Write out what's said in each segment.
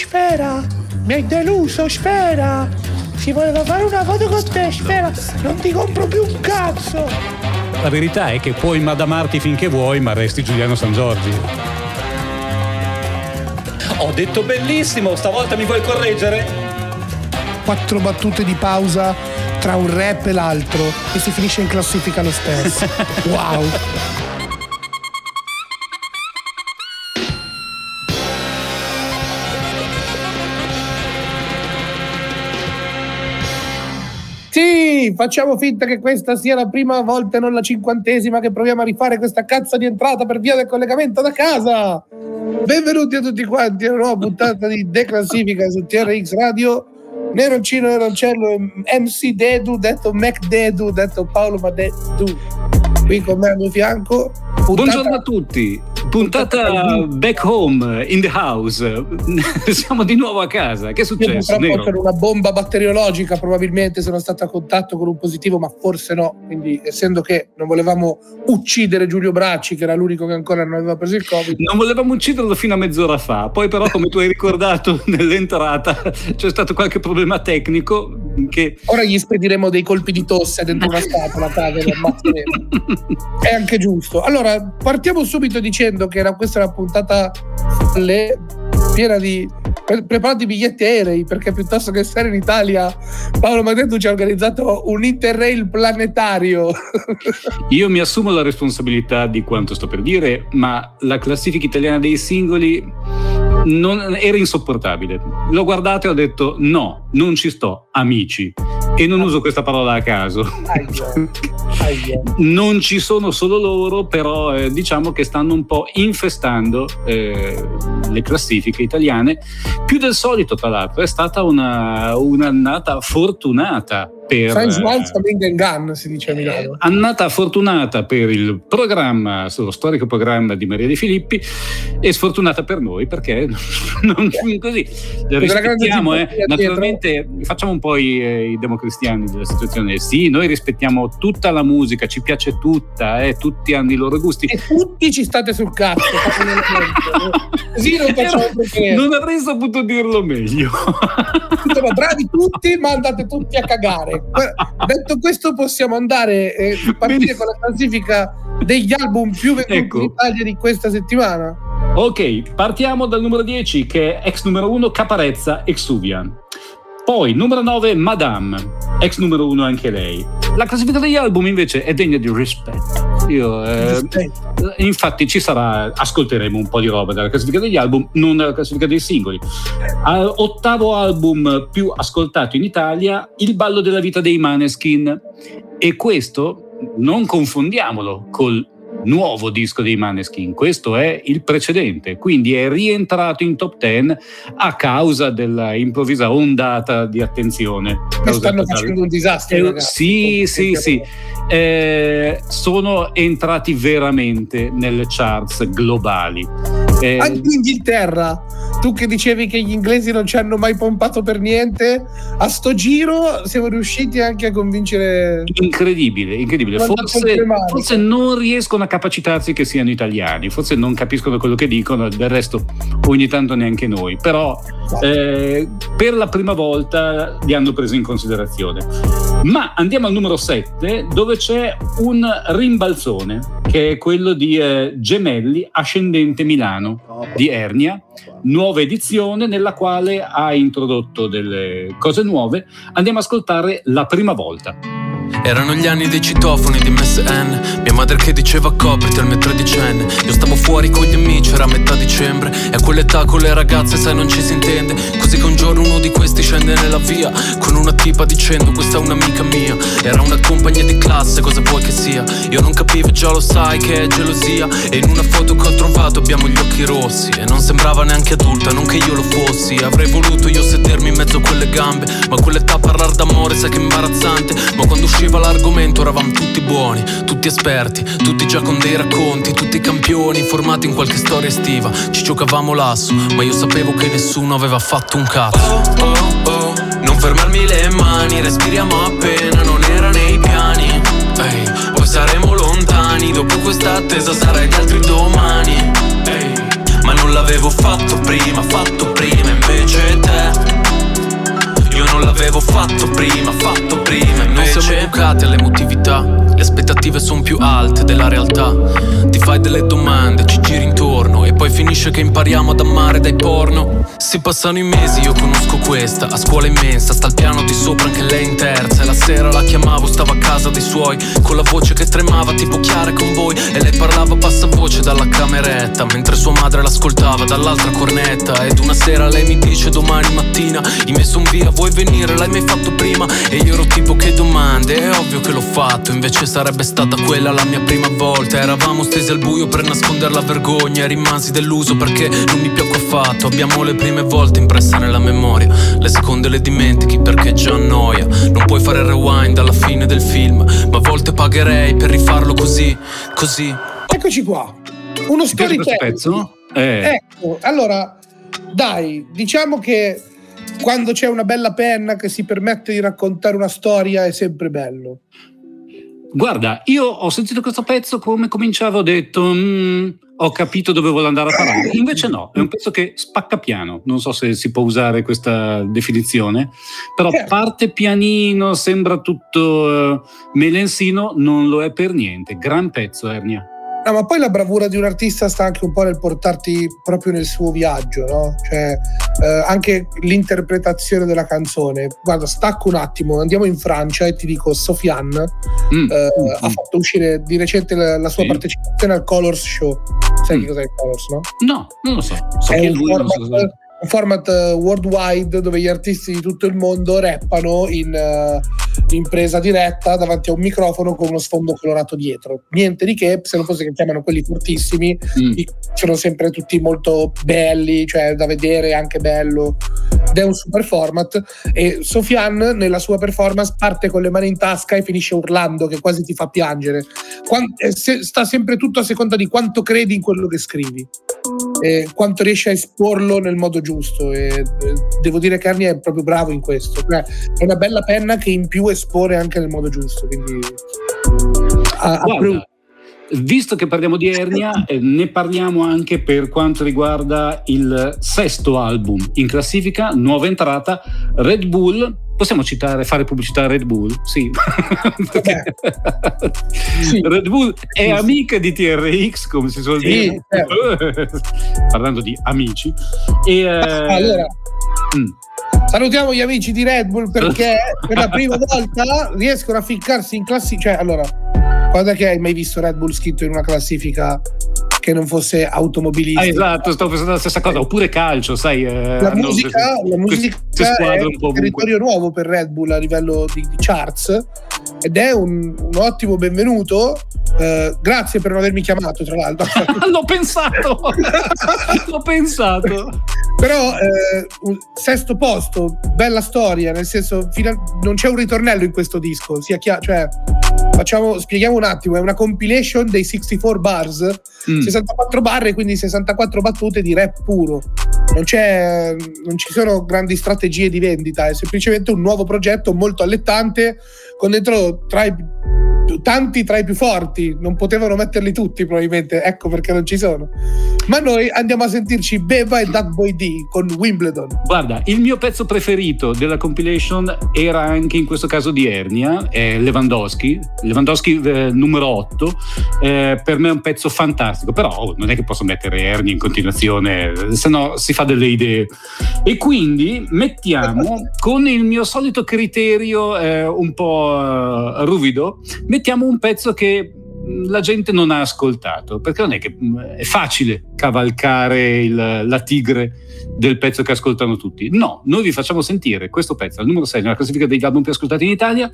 Sfera! Mi hai deluso, Sfera! Si voleva fare una foto con te, Sfera! Non ti compro più un cazzo! La verità è che puoi madamarti finché vuoi, ma resti Giuliano San Giorgi. Ho detto bellissimo, stavolta mi vuoi correggere? Quattro battute di pausa tra un rap e l'altro e si finisce in classifica lo stesso. Wow! Facciamo finta che questa sia la prima volta e non la cinquantesima che proviamo a rifare questa cazzo di entrata per via del collegamento da casa. Benvenuti a tutti quanti a una nuova puntata di Declassifica su TRX Radio. Neroncino Neroncello, MC Dedu, detto Mac Dedu, detto Paolo Madedu. Qui con me al mio fianco. Puntata... Buongiorno a tutti. Puntata back home in the house. Siamo di nuovo a casa. Che è successo? Io per una bomba batteriologica probabilmente sono stato a contatto con un positivo, ma forse no. Quindi, essendo che non volevamo uccidere Giulio Bracci, che era l'unico che ancora non aveva preso il Covid. Non volevamo ucciderlo fino a mezz'ora fa. Poi, però, come tu hai ricordato nell'entrata, c'è stato qualche problema tecnico. Che... Ora gli spediremo dei colpi di tosse dentro una scatola, È anche giusto. Allora, partiamo subito dicendo dicendo che era, questa è una puntata le, piena di preparati i biglietti aerei perché piuttosto che stare in Italia Paolo Madeddu ci ha organizzato un interrail planetario. Io mi assumo la responsabilità di quanto sto per dire ma la classifica italiana dei singoli non, era insopportabile. L'ho guardato e ho detto no non ci sto amici. E non uso questa parola a caso. non ci sono solo loro, però eh, diciamo che stanno un po' infestando eh, le classifiche italiane. Più del solito, tra l'altro, è stata una, un'annata fortunata per... Science Gun, si dice a Milano. Eh, annata fortunata per il programma, lo storico programma di Maria De Filippi e sfortunata per noi perché non così. Rispettiamo, eh, naturalmente facciamo un po' i, eh, i, democristiani della situazione. Sì, noi rispettiamo tutta la musica, ci piace tutta, eh, tutti hanno i loro gusti. E tutti ci state sul cazzo. così non facciamo Non avrei saputo dirlo meglio. Sono bravi tutti, ma andate tutti a cagare. Detto questo, possiamo andare e partire con la classifica degli album più venduti ecco. in Italia di questa settimana. Ok, partiamo dal numero 10 che è ex numero 1 Caparezza Exuvian. Poi numero 9 Madame, ex numero 1 anche lei. La classifica degli album invece è degna di rispetto. Io, eh, infatti ci sarà, ascolteremo un po' di roba dalla classifica degli album, non dalla classifica dei singoli. Uh, ottavo album più ascoltato in Italia, Il ballo della vita dei Maneskin. E questo non confondiamolo col nuovo disco dei Maneskin, questo è il precedente, quindi è rientrato in top 10 a causa della improvvisa ondata di attenzione. Stanno facendo un disastro. Eh, sì, sì, sì eh, sono entrati veramente nelle charts globali. Eh, Anche in Inghilterra, tu che dicevi che gli inglesi non ci hanno mai pompato per niente, a sto giro siamo riusciti anche a convincere. Incredibile, incredibile. Forse, forse, non riescono a capacitarsi che siano italiani, forse non capiscono quello che dicono, del resto ogni tanto neanche noi. Però eh, per la prima volta li hanno preso in considerazione. Ma andiamo al numero 7, dove c'è un rimbalzone, che è quello di eh, Gemelli Ascendente Milano di Ernia, nuova edizione nella quale ha introdotto delle cose nuove. Andiamo ad ascoltare la prima volta. Erano gli anni dei citofoni di MSN Mia madre che diceva copriti al mio tredicenne. Io stavo fuori con gli amici, era metà dicembre. E a quell'età con le ragazze sai non ci si intende. Così che un giorno uno di questi scende nella via Con una tipa dicendo questa è un'amica mia. Era una compagnia di classe, cosa vuoi che sia? Io non capivo, già lo sai che è gelosia. E in una foto che ho trovato abbiamo gli occhi rossi. E non sembrava neanche adulta, non che io lo fossi. Avrei voluto io sedermi in mezzo a quelle gambe Ma quell'età parlare d'amore sai che è imbarazzante. Ma quando usciva usciva l'argomento eravamo tutti buoni, tutti esperti, tutti già con dei racconti, tutti campioni, informati in qualche storia estiva. Ci giocavamo lasso, ma io sapevo che nessuno aveva fatto un cazzo. Oh, oh, oh, non fermarmi le mani, respiriamo appena, non era nei piani. Ehi, poi saremo lontani, dopo questa attesa sarai gli altri domani. Ehi, ma non l'avevo fatto prima, fatto prima invece avevo fatto prima, fatto prima Invece... Non siamo educati all'emotività Le aspettative sono più alte della realtà. Ti fai delle domande, ci giri intorno poi finisce che impariamo ad amare dai porno. Si passano i mesi, io conosco questa A scuola immensa, sta al piano di sopra anche lei in terza. E la sera la chiamavo, stava a casa dei suoi Con la voce che tremava tipo chiara con voi. E lei parlava a bassa voce dalla cameretta Mentre sua madre l'ascoltava dall'altra cornetta. Ed una sera lei mi dice domani mattina I miei son via, vuoi venire? L'hai mai fatto prima? E io ero tipo che domande, è ovvio che l'ho fatto Invece sarebbe stata quella la mia prima volta. Eravamo stesi al buio per nascondere la vergogna E rimasi deluso perché non mi piacque affatto. Abbiamo le prime volte impresse nella memoria. Le seconde le dimentichi perché già annoia Non puoi fare rewind alla fine del film Ma a volte pagherei per rifarlo così, così. Eccoci qua, uno storytelling. eh. Ecco, allora, dai, diciamo che quando c'è una bella penna che si permette di raccontare una storia è sempre bello. Guarda, io ho sentito questo pezzo come cominciavo, ho detto mm, ho capito dove volevo andare a parare. Invece no, è un pezzo che spacca piano, non so se si può usare questa definizione, però certo. parte pianino, sembra tutto uh, melensino, non lo è per niente. Gran pezzo, Ernia. No, ma poi la bravura di un artista sta anche un po' nel portarti proprio nel suo viaggio, no? Cioè, eh, anche l'interpretazione della canzone. Guarda, stacco un attimo, andiamo in Francia e ti dico, Sofiane mm. eh, mm. ha fatto uscire di recente la, la sua sì. partecipazione al Colors Show. Sai mm. che cos'è il Colors, no? No, non lo so. so è che lui format, non so un format uh, worldwide dove gli artisti di tutto il mondo rappano in, uh, in, presa diretta davanti a un microfono con uno sfondo colorato dietro. Niente di che, se non fosse che chiamano quelli fortissimi, mm. sono sempre tutti molto belli, cioè da vedere anche bello. Ed è un super format. E Sofian nella sua performance parte con le mani in tasca e finisce urlando, che quasi ti fa piangere. Quant- eh, se- sta sempre tutto a seconda di quanto credi in quello che scrivi e quanto riesce a esporlo nel modo giusto. E devo dire che Arnie è proprio bravo in questo. Cioè, è una bella penna che in più espone anche nel modo giusto. Quindi, a, a Guarda, visto che parliamo di Ernia, eh, ne parliamo anche per quanto riguarda il sesto album in classifica, nuova entrata, Red Bull Possiamo citare, fare pubblicità a Red Bull? Sì. sì. Red Bull è sì. amica di TRX, come si suol dire. Certo. Parlando di amici. E, ah, allora, mm. Salutiamo gli amici di Red Bull perché per la prima volta riescono a ficcarsi in classifica. Cioè, allora, quando è che hai mai visto Red Bull scritto in una classifica che non fosse automobilistica. Ah, esatto, stavo pensando la stessa cosa, oppure calcio, sai. Eh, la musica, la musica è un territorio nuovo per Red Bull a livello di, di charts ed è un, un ottimo benvenuto. Eh, grazie per non avermi chiamato, tra l'altro. L'ho pensato, l'ho pensato. Però eh, sesto posto, bella storia, nel senso non c'è un ritornello in questo disco, sia chiaro, cioè facciamo, spieghiamo un attimo, è una compilation dei 64 bars, mm. 64 barre, quindi 64 battute di rap puro. Non, non ci sono grandi strategie di vendita, è semplicemente un nuovo progetto molto allettante con dentro tra i tanti tra i più forti, non potevano metterli tutti probabilmente, ecco perché non ci sono. Ma noi andiamo a sentirci Beva e Duck Boy D con Wimbledon. Guarda, il mio pezzo preferito della compilation era anche in questo caso di Ernia, è Lewandowski, Lewandowski eh, numero 8, eh, per me è un pezzo fantastico, però non è che posso mettere Ernia in continuazione, se no si fa delle idee. E quindi mettiamo con il mio solito criterio eh, un po' eh, ruvido, mettiamo un pezzo che la gente non ha ascoltato, perché non è che è facile cavalcare il, la tigre del pezzo che ascoltano tutti. No, noi vi facciamo sentire questo pezzo, al numero 6 nella classifica degli album più ascoltati in Italia,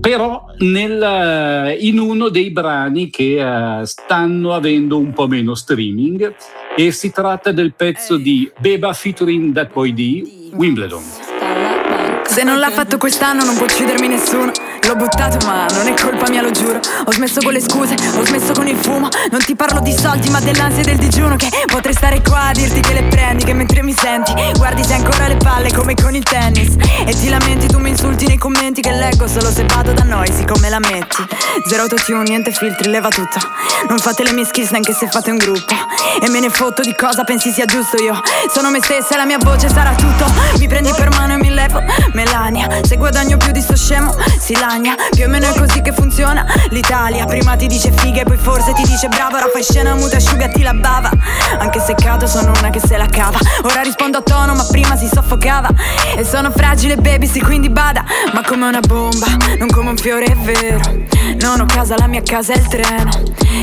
però nel, in uno dei brani che uh, stanno avendo un po' meno streaming e si tratta del pezzo di Beba featuring That Boy D, Wimbledon. Se non l'ha fatto quest'anno non può uccidermi nessuno L'ho buttato ma non è colpa mia, lo giuro. Ho smesso con le scuse, ho smesso con il fumo. Non ti parlo di soldi ma dell'ansia e del digiuno che potrei stare qua a dirti che le prendi, che mentre mi senti guardi se ancora le palle come con il tennis. E ti lamenti, tu mi insulti nei commenti che leggo solo se vado da noi, siccome la metti. Zero autotune, niente filtri, leva tutto. Non fate le mie skills neanche se fate un gruppo. E me ne fotto di cosa pensi sia giusto io. Sono me stessa e la mia voce sarà tutto. Mi prendi per mano e mi levo. Melania, se guadagno più di sto scemo, si lagna. Più o meno è così che funziona l'Italia. Prima ti dice figa e poi forse ti dice brava. Ora fai scena muta, asciugati la bava. Anche se cado sono una che se la cava. Ora rispondo a tono, ma prima si soffocava. E sono fragile, baby, sì, quindi bada. Ma come una bomba, non come un fiore, è vero. Non ho casa, la mia casa è il treno.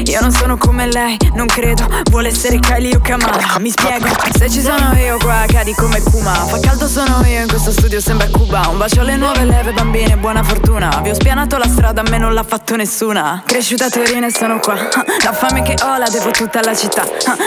Io non sono come lei, non credo. Vuole essere Kylie o Kamala. Mi spiego, se ci sono io qua, cadi come Kuma. Fa caldo sono io, in questo studio sembra Cuba. Un bacio alle nuove leve, bambine, buona fortuna. Vi ho spianato la strada, a me non l'ha fatto nessuna. Cresciuta a Torino e sono qua. La fame che ho la devo tutta alla città.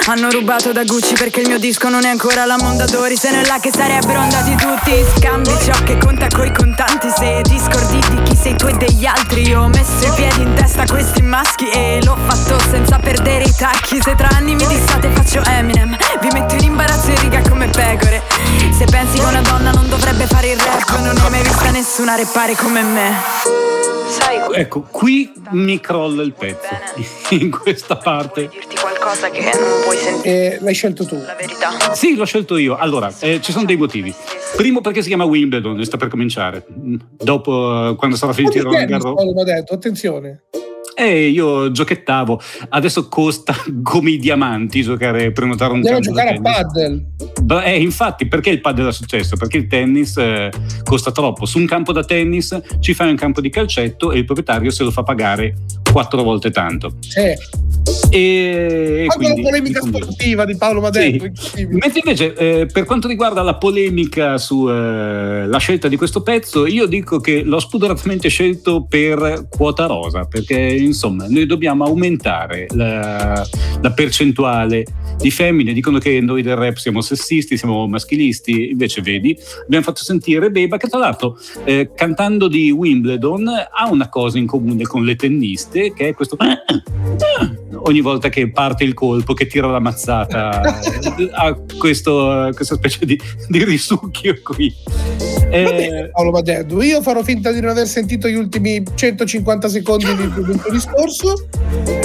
Hanno rubato da Gucci perché il mio disco non è ancora la Mondadori. Se non è là che sarebbero andati tutti. Scambi ciò che conta coi contanti. Se ti scordi di chi sei tu e degli altri. Ho messo i piedi in testa a questi maschi e l'ho fatto senza perdere i tacchi. Se tra anni mi dissate faccio Eminem. Vi metto in imbarazzo in riga come pecore. Se pensi che una donna non dovrebbe fare il rap, non ho mai vista nessuna reppare come me. Sai, ecco, qui mi crolla il pezzo. In questa parte. dirti qualcosa che non puoi sentire. Eh, l'hai scelto tu. La verità. Sì, l'ho scelto io. Allora, eh, ci sono dei motivi. Primo perché si chiama Wimbledon e sta per cominciare. Dopo, eh, quando sarà finito il Roland Garros. Ha detto, attenzione. Eh, io giochettavo. Adesso costa come i diamanti giocare, prenotare un da giocare a paddle. Beh, eh, infatti, perché il padel ha successo? Perché il tennis eh, costa troppo. Su un campo da tennis ci fai un campo di calcetto e il proprietario se lo fa pagare quattro volte tanto. Sì. E, Quando quindi, la polemica sportiva di Paolo ha Sì. Mentre invece eh, per quanto riguarda la polemica sulla scelta di questo pezzo, io dico che l'ho spudoratamente scelto per quota rosa, perché insomma noi dobbiamo aumentare la, la percentuale di femmine. Dicono che noi del rap siamo sessisti, siamo maschilisti, invece vedi, abbiamo fatto sentire Beba che tra l'altro eh, cantando di Wimbledon ha una cosa in comune con le tenniste, che è questo... Ogni volta che parte il colpo, che tira la mazzata, ha questo, questa specie di, di risucchio qui. Va Eh, bene, Paolo detto. Io farò finta di non aver sentito gli ultimi 150 secondi di- del tuo discorso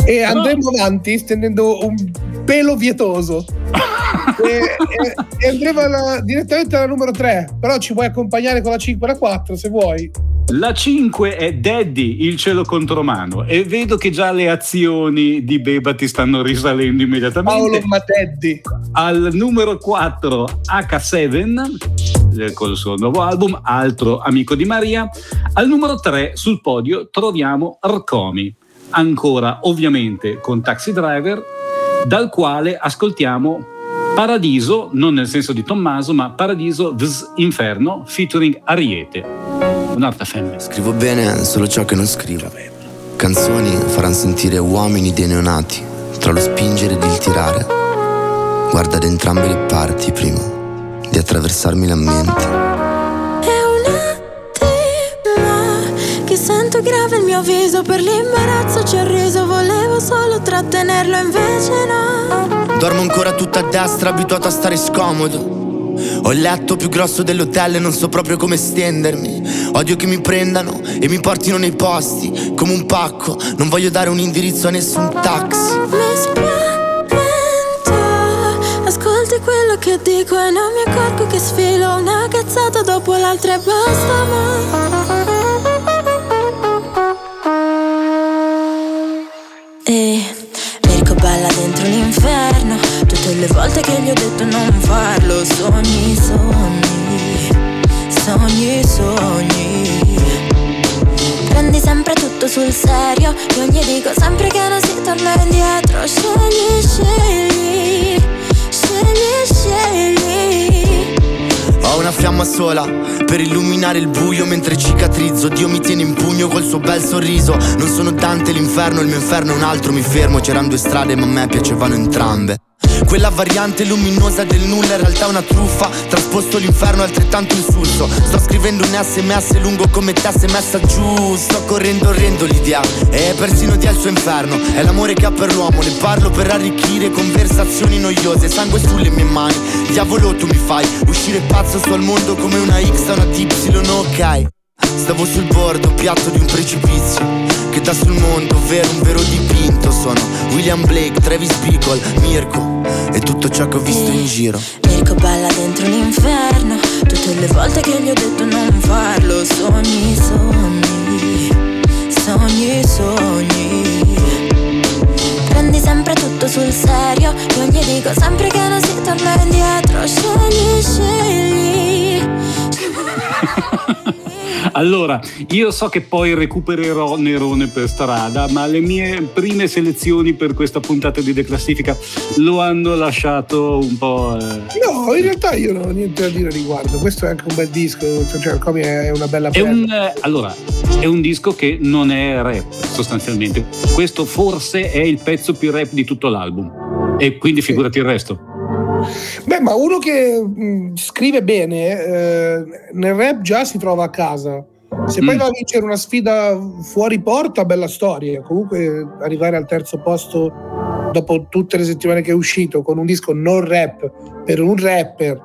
e andremo avanti stendendo un pelo vietoso. e, e- e andremo alla- direttamente alla numero 3. Però ci puoi accompagnare con la 5 e la 4 se vuoi. la 5 è Daddy, il cielo contromano, e vedo che già le azioni di Beba ti stanno risalendo immediatamente. Paolo Madeddi. Al numero 4 H7 eh, col suo nuovo album, altro amico di Maria. Al numero 3 sul podio troviamo Arcomi, ancora ovviamente con Taxi Driver, dal quale ascoltiamo Paradiso, non nel senso di Tommaso, ma Paradiso Vs Inferno featuring Ariete. Un'altra femmina. Scrivo bene solo ciò che non scrivo. Canzoni faranno sentire uomini dei neonati, tra lo spingere ed il tirare. Guarda da entrambe le parti prima di attraversarmi la mente. Che sento grave il mio viso per l'imbarazzo ci ho reso volevo solo trattenerlo invece no Dormo ancora tutta a destra, abituato a stare scomodo. Ho il letto più grosso dell'hotel e non so proprio come stendermi. Odio che mi prendano e mi portino nei posti come un pacco. Non voglio dare un indirizzo a nessun taxi. mi spavento ascolti quello che dico e non mi accorgo che sfilo una cazzata dopo l'altra e basta ma le volte che gli ho detto non farlo Sogni, sogni, sogni, sogni Prendi sempre tutto sul serio Io gli dico sempre che non si torna indietro Scegli, scegli, scegli, scegli Ho una fiamma sola per illuminare il buio mentre cicatrizzo. Dio mi tiene in pugno col suo bel sorriso. Non sono Dante l'inferno, il mio inferno è un altro, mi fermo. C'erano due strade, ma a me piacevano entrambe. Quella variante luminosa del nulla in realtà è una truffa. Trasposto l'inferno altrettanto insulso. Sto scrivendo un sms lungo come te messa giù. Sto correndo orrendo l'idea E persino Dio ha il suo inferno. È l'amore che ha per l'uomo Ne parlo per arricchire conversazioni noiose. Sangue sulle mie mani. Diavolo tu mi fai Uscire pazzo al mondo come una X da una Y ok Stavo sul bordo, piatto di un precipizio Che dà sul mondo, vero, un vero dipinto. Sono William Blake, Travis Bickle, Mirko E tutto ciò che ho visto in giro. Mirko balla dentro un inferno Tutte le volte che gli ho detto non farlo Sogni, sogni Sogni, sogni. Prendi sempre tutto sul serio Io gli dico sempre che non si torna indietro Scegli, scegli Allora, io so che poi recupererò Nerone per strada, ma le mie prime selezioni per questa puntata di declassifica lo hanno lasciato un po'. eh, No, in realtà io non ho niente da dire a riguardo. Questo è anche un bel disco. Cioè, Comi è una bella È un, eh, allora, è un disco che non è rap, sostanzialmente. Questo forse è il pezzo più rap di tutto l'album. E quindi figurati il resto. Beh, ma uno che mh, scrive bene, eh, nel rap già si trova a casa. Se poi Mm. va a vincere una sfida fuori porta, bella storia. Comunque arrivare al terzo posto dopo tutte le settimane che è uscito con un disco non rap per un rapper,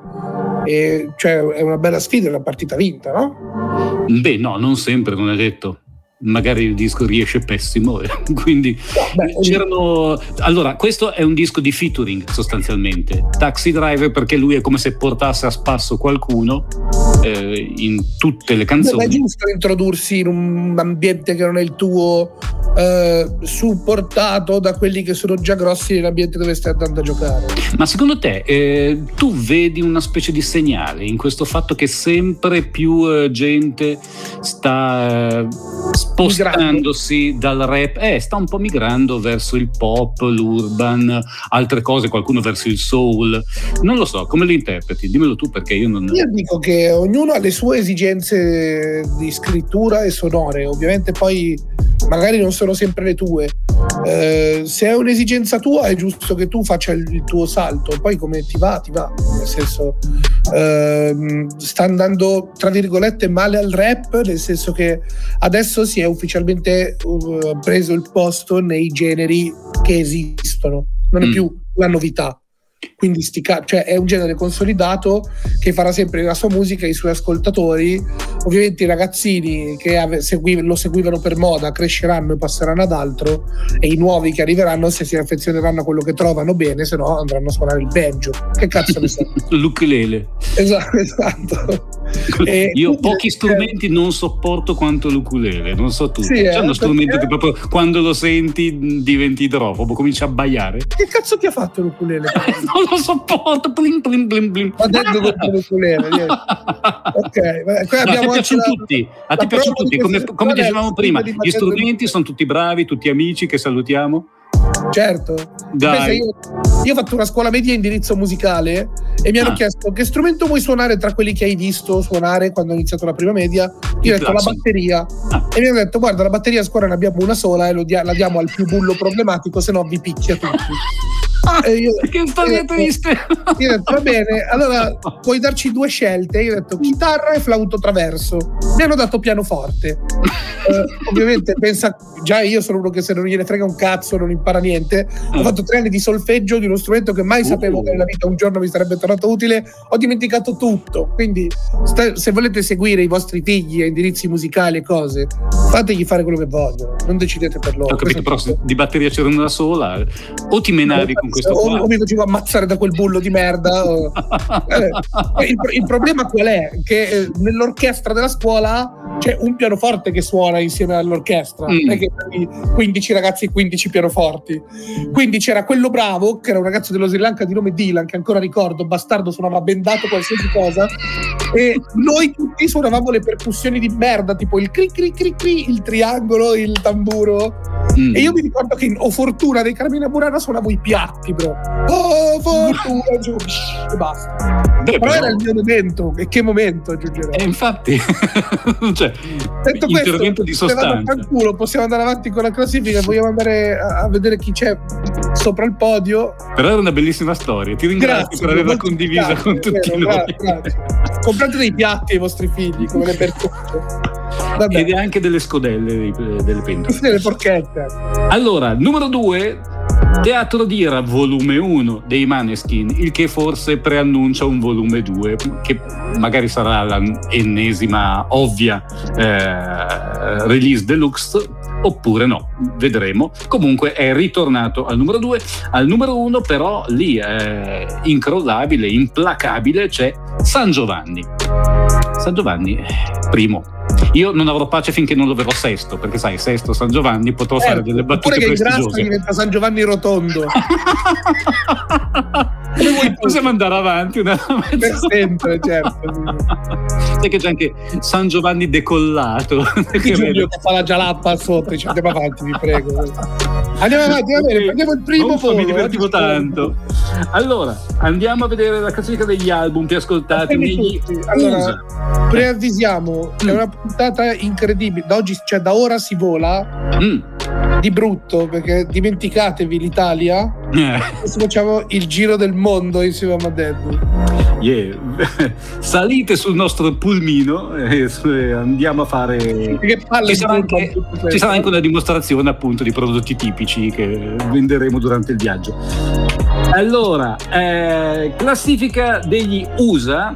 e, cioè è una bella sfida, è una partita vinta, no? Beh, no, non sempre, non è detto. Magari il disco riesce pessimo, e quindi Beh, c'erano. Allora, questo è un disco di featuring sostanzialmente. Taxi Driver perché lui è come se portasse a spasso qualcuno eh, in tutte le Beh, ma è canzoni. giusto introdursi in un ambiente che non è il tuo, eh, supportato da quelli che sono già grossi nell'ambiente dove stai andando a giocare. Ma secondo te eh, tu vedi una specie di segnale in questo fatto che sempre più eh, gente sta eh, spostandosi dal rap, eh, sta un po' migrando verso il pop, l'urban, altre cose, qualcuno verso il soul. Non lo so, come lo interpreti? Dimmelo tu perché io non... Io dico che ognuno ha le sue esigenze di scrittura e sonore, ovviamente poi magari non sono sempre le tue. Eh, se è un'esigenza tua è giusto che tu faccia il, tuo salto, poi come ti va, ti va. Nel senso, ehm, sta andando tra virgolette male al rap, nel senso che adesso si è ufficialmente uh, preso il posto nei generi che esistono, non è Mm. più la novità. Quindi sti ca- cioè è un genere consolidato che farà sempre la sua musica e i suoi ascoltatori. Ovviamente i ragazzini che ave- segui- lo seguivano per moda cresceranno e passeranno ad altro e i nuovi che arriveranno se si affezioneranno a quello che trovano bene, se no andranno a suonare il banjo. Che cazzo ne so? L'ukulele. esatto, esatto. E Io quindi- pochi strumenti non sopporto quanto l'ukulele, non so tu. Sì, C'è eh, uno strumento perché- che proprio quando lo senti diventi idrofobo, cominci a abbaiare. Che cazzo ti ha fatto l'ukulele? non lo sopporto. Blim, blim, blim, blim. Dentro con l'ukulele. niente. Ok, vabbè, qui No, a abbiamo te piacciono la- tutti, a te piacciono tutti, come, come dicevamo prima, di gli strumenti sono tutti bravi, tutti amici che salutiamo. Certo. Dai, io, io ho fatto una scuola media in indirizzo musicale e mi hanno Ah. chiesto che strumento vuoi suonare tra quelli che hai visto suonare quando ho iniziato la prima media. Io ho detto la batteria. Ah. E mi hanno detto guarda la batteria a scuola ne abbiamo una sola e dia- la diamo al più bullo problematico se no vi picchia tutti. E io, che storia io ho detto- triste. io ho detto va bene, allora puoi darci due scelte. Io ho detto chitarra e flauto traverso. Mi hanno dato pianoforte. Eh, ovviamente pensa, già io sono uno che se non gliene frega un cazzo non impara niente. Ho fatto tre anni di solfeggio di uno strumento che mai sapevo Uh. che nella vita un giorno mi sarebbe tornato utile. Ho dimenticato tutto. Quindi, sta- se volete seguire i vostri figli a indirizzi musicali e cose, fategli fare quello che vogliono. Non decidete per loro. Ho capito, però Questo è se di batteria c'era una sola. O ti menavi con questo o, qua. o mi facevo ammazzare da quel bullo di merda. o- Eh, il, il problema qual è? Che eh, nell'orchestra della scuola c'è un pianoforte che suona insieme all'orchestra, Mm. non è che hai 15 ragazzi e 15 pianoforti. Quindi c'era quello bravo, che era un ragazzo dello Sri Lanka di nome Dylan, che ancora ricordo, bastardo suonava bendato qualsiasi cosa, e noi tutti suonavamo le percussioni di merda, tipo il cri cri cri cri, il triangolo, il tamburo. Mm. E io mi ricordo che in O Fortuna dei Carmina Burana suonavo i piatti, bro. Oh, Fortuna, giù, e basta. Beh, Però era il mio momento, e che momento aggiungerei. Eh, infatti, cioè, Detto intervento di sostanza. fanculo, possiamo andare avanti con la classifica. Vogliamo andare a, a vedere chi c'è sopra il podio. Però era una bellissima storia. Ti ringrazio Grazie, per averla condivisa grazie, con tutti vero, noi. gra- grazie. Comprate dei piatti ai vostri figli, come le bertucce. Vabbè, Ed anche delle scodelle delle pentole. queste le forchette. Allora, numero 2, Teatro d'Ira, volume 1 dei Maneskin, il che forse preannuncia un volume 2, che magari sarà l'ennesima ovvia eh, release deluxe, oppure no, vedremo. Comunque è ritornato al numero 2. Al numero 1 però lì, eh, incrollabile, implacabile, c'è San Giovanni. San Giovanni, primo. Io non avrò pace finché non lo verrò sesto, perché sai, sesto San Giovanni potrò fare delle Oppure battute che in grassa prestigiose. diventa San Giovanni Rotondo. Possiamo andare avanti una Per sempre, certo. Sai che c'è anche San Giovanni decollato. Sì. Giulio che fa la gialappa sotto, dice, andiamo avanti, vi prego. Andiamo avanti, va bene, prendiamo il primo Uffa, volo. mi divertivo oggi- tanto. Allora, andiamo a vedere la classifica degli album più ascoltati negli. Allora, USA. Preavvisiamo, è una puntata incredibile. Da oggi, cioè da ora si vola Mm. di brutto, perché dimenticatevi l'Italia. Eh, Adesso facciamo il giro del mondo insieme a Madeddu. yeah. Salite sul nostro pulmino e andiamo a fare Che palle ci sarà, anche, ci sarà anche una dimostrazione appunto di prodotti tipici che venderemo durante il viaggio. Allora, eh, classifica degli USA,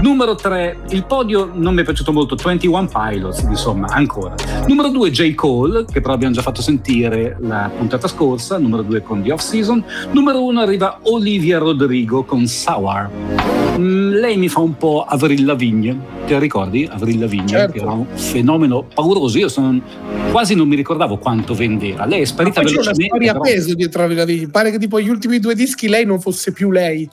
numero 3, il podio non mi è piaciuto molto, 21 Pilots, insomma, ancora. Numero 2 J. Cole, che però abbiamo già fatto sentire la puntata scorsa, numero 2 con The Off Season. Numero 1 arriva Olivia Rodrigo con Sour. Mm, lei mi fa un po' Avril Lavigne, te la ricordi? Avril Lavigne, Certo. che era un fenomeno pauroso, io sono- quasi non mi ricordavo quanto vendeva. Lei è Ma sparita poi c'è una velocemente. storia però- peso dietro a Vilavigli. Pare che tipo gli ultimi due dischi lei non fosse più lei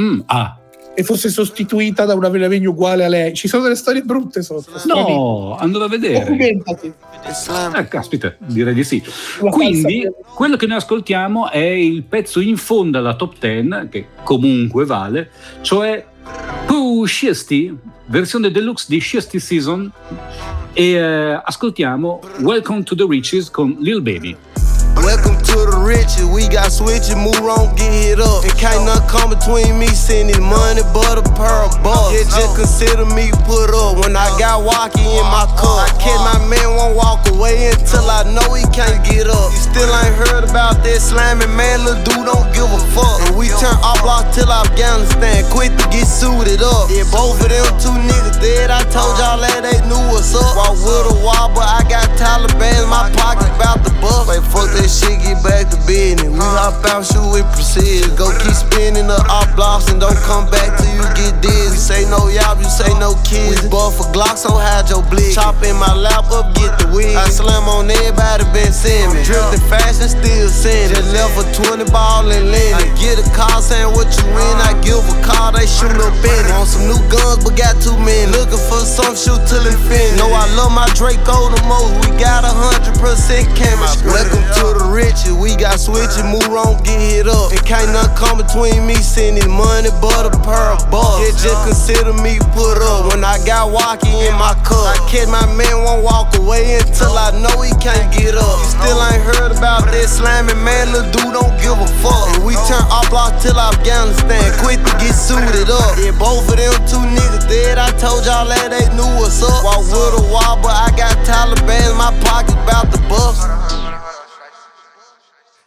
Mm, ah, e fosse sostituita da una Vilavigli uguale a lei. Ci sono delle storie brutte sotto. no, andrò a vedere. Documentati. Eh, caspita, direi di sì. Una Quindi, falsa- quello che noi ascoltiamo è il pezzo in fondo alla top 10, che comunque vale, cioè Pooh Shiesty, versione deluxe di Shiesty Season, e eh, ascoltiamo Welcome to the Riches con Lil Baby. Welcome to the riches. We got switches, move on, get hit up. And can't nothing come between me sending money but a pair of bucks. Yeah, just uh. consider me put up when I got walkie in my uh, cup. I catch my man won't walk away until I know he can't get up. You still ain't heard about that slamming man, little dude don't give a fuck. And we turn our block till Afghanistan, quick to get suited up. Yeah, both of them two niggas dead. I told uh. y'all that they knew what's up. Walk with a wall, but I got Taliban in my pocket, bout to bust. Like fuck that shit, get back to business. We hop out, shoot with precision. Go keep spinning the op blocks and don't come back till you get dizzy. Say no y'all, you say no kids. We buff a Glock, so hide your blick. Chop in my lap up, get the wig. I slam on everybody, been Simmons. Drifting fast and still sending. Just left a 20 ball and linen. I get a call saying what you win. I give a call, they shoot up in it. Want some new guns, but got too many. Looking for some shoot till infinity. Know I love my Draco the most. We got a hundred percent chemistry. Welcome to the riches. We got switches, move on, get hit up. And can't nothing come between me sending money but a pair of bucks. Yeah, just consider me put up when I got walkie in my cup. I catch my man won't walk away until I know he can't get up. You still ain't heard about that slamming man, little dude don't give a fuck. And we turn our block till Afghanistan, quick to get suited up. Yeah, both of them two niggas dead. I told y'all that they knew what's up. Walk with a but I got Taliban in my pocket, bout to bust.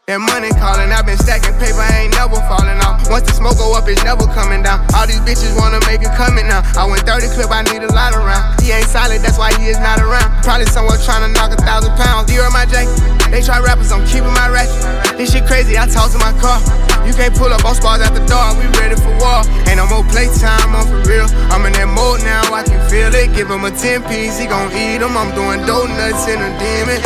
That money calling, I've been stacking paper, I ain't never falling off. Once the smoke go up, it's never coming down. All these bitches wanna make it coming now. I went 30 clip, I need a lot around. He ain't solid, that's why he is not around. Probably somewhere trying to knock a thousand pounds. You heard my jacket? They try rappers, I'm keeping my ratchet. This shit crazy, I talk to my car. You can't pull up on spars at the door, we ready for war. Ain't no more playtime, I'm for real. I'm in that mode now, I can feel it. Give him a 10 piece, he gon' eat. I'm doing donuts in a demon.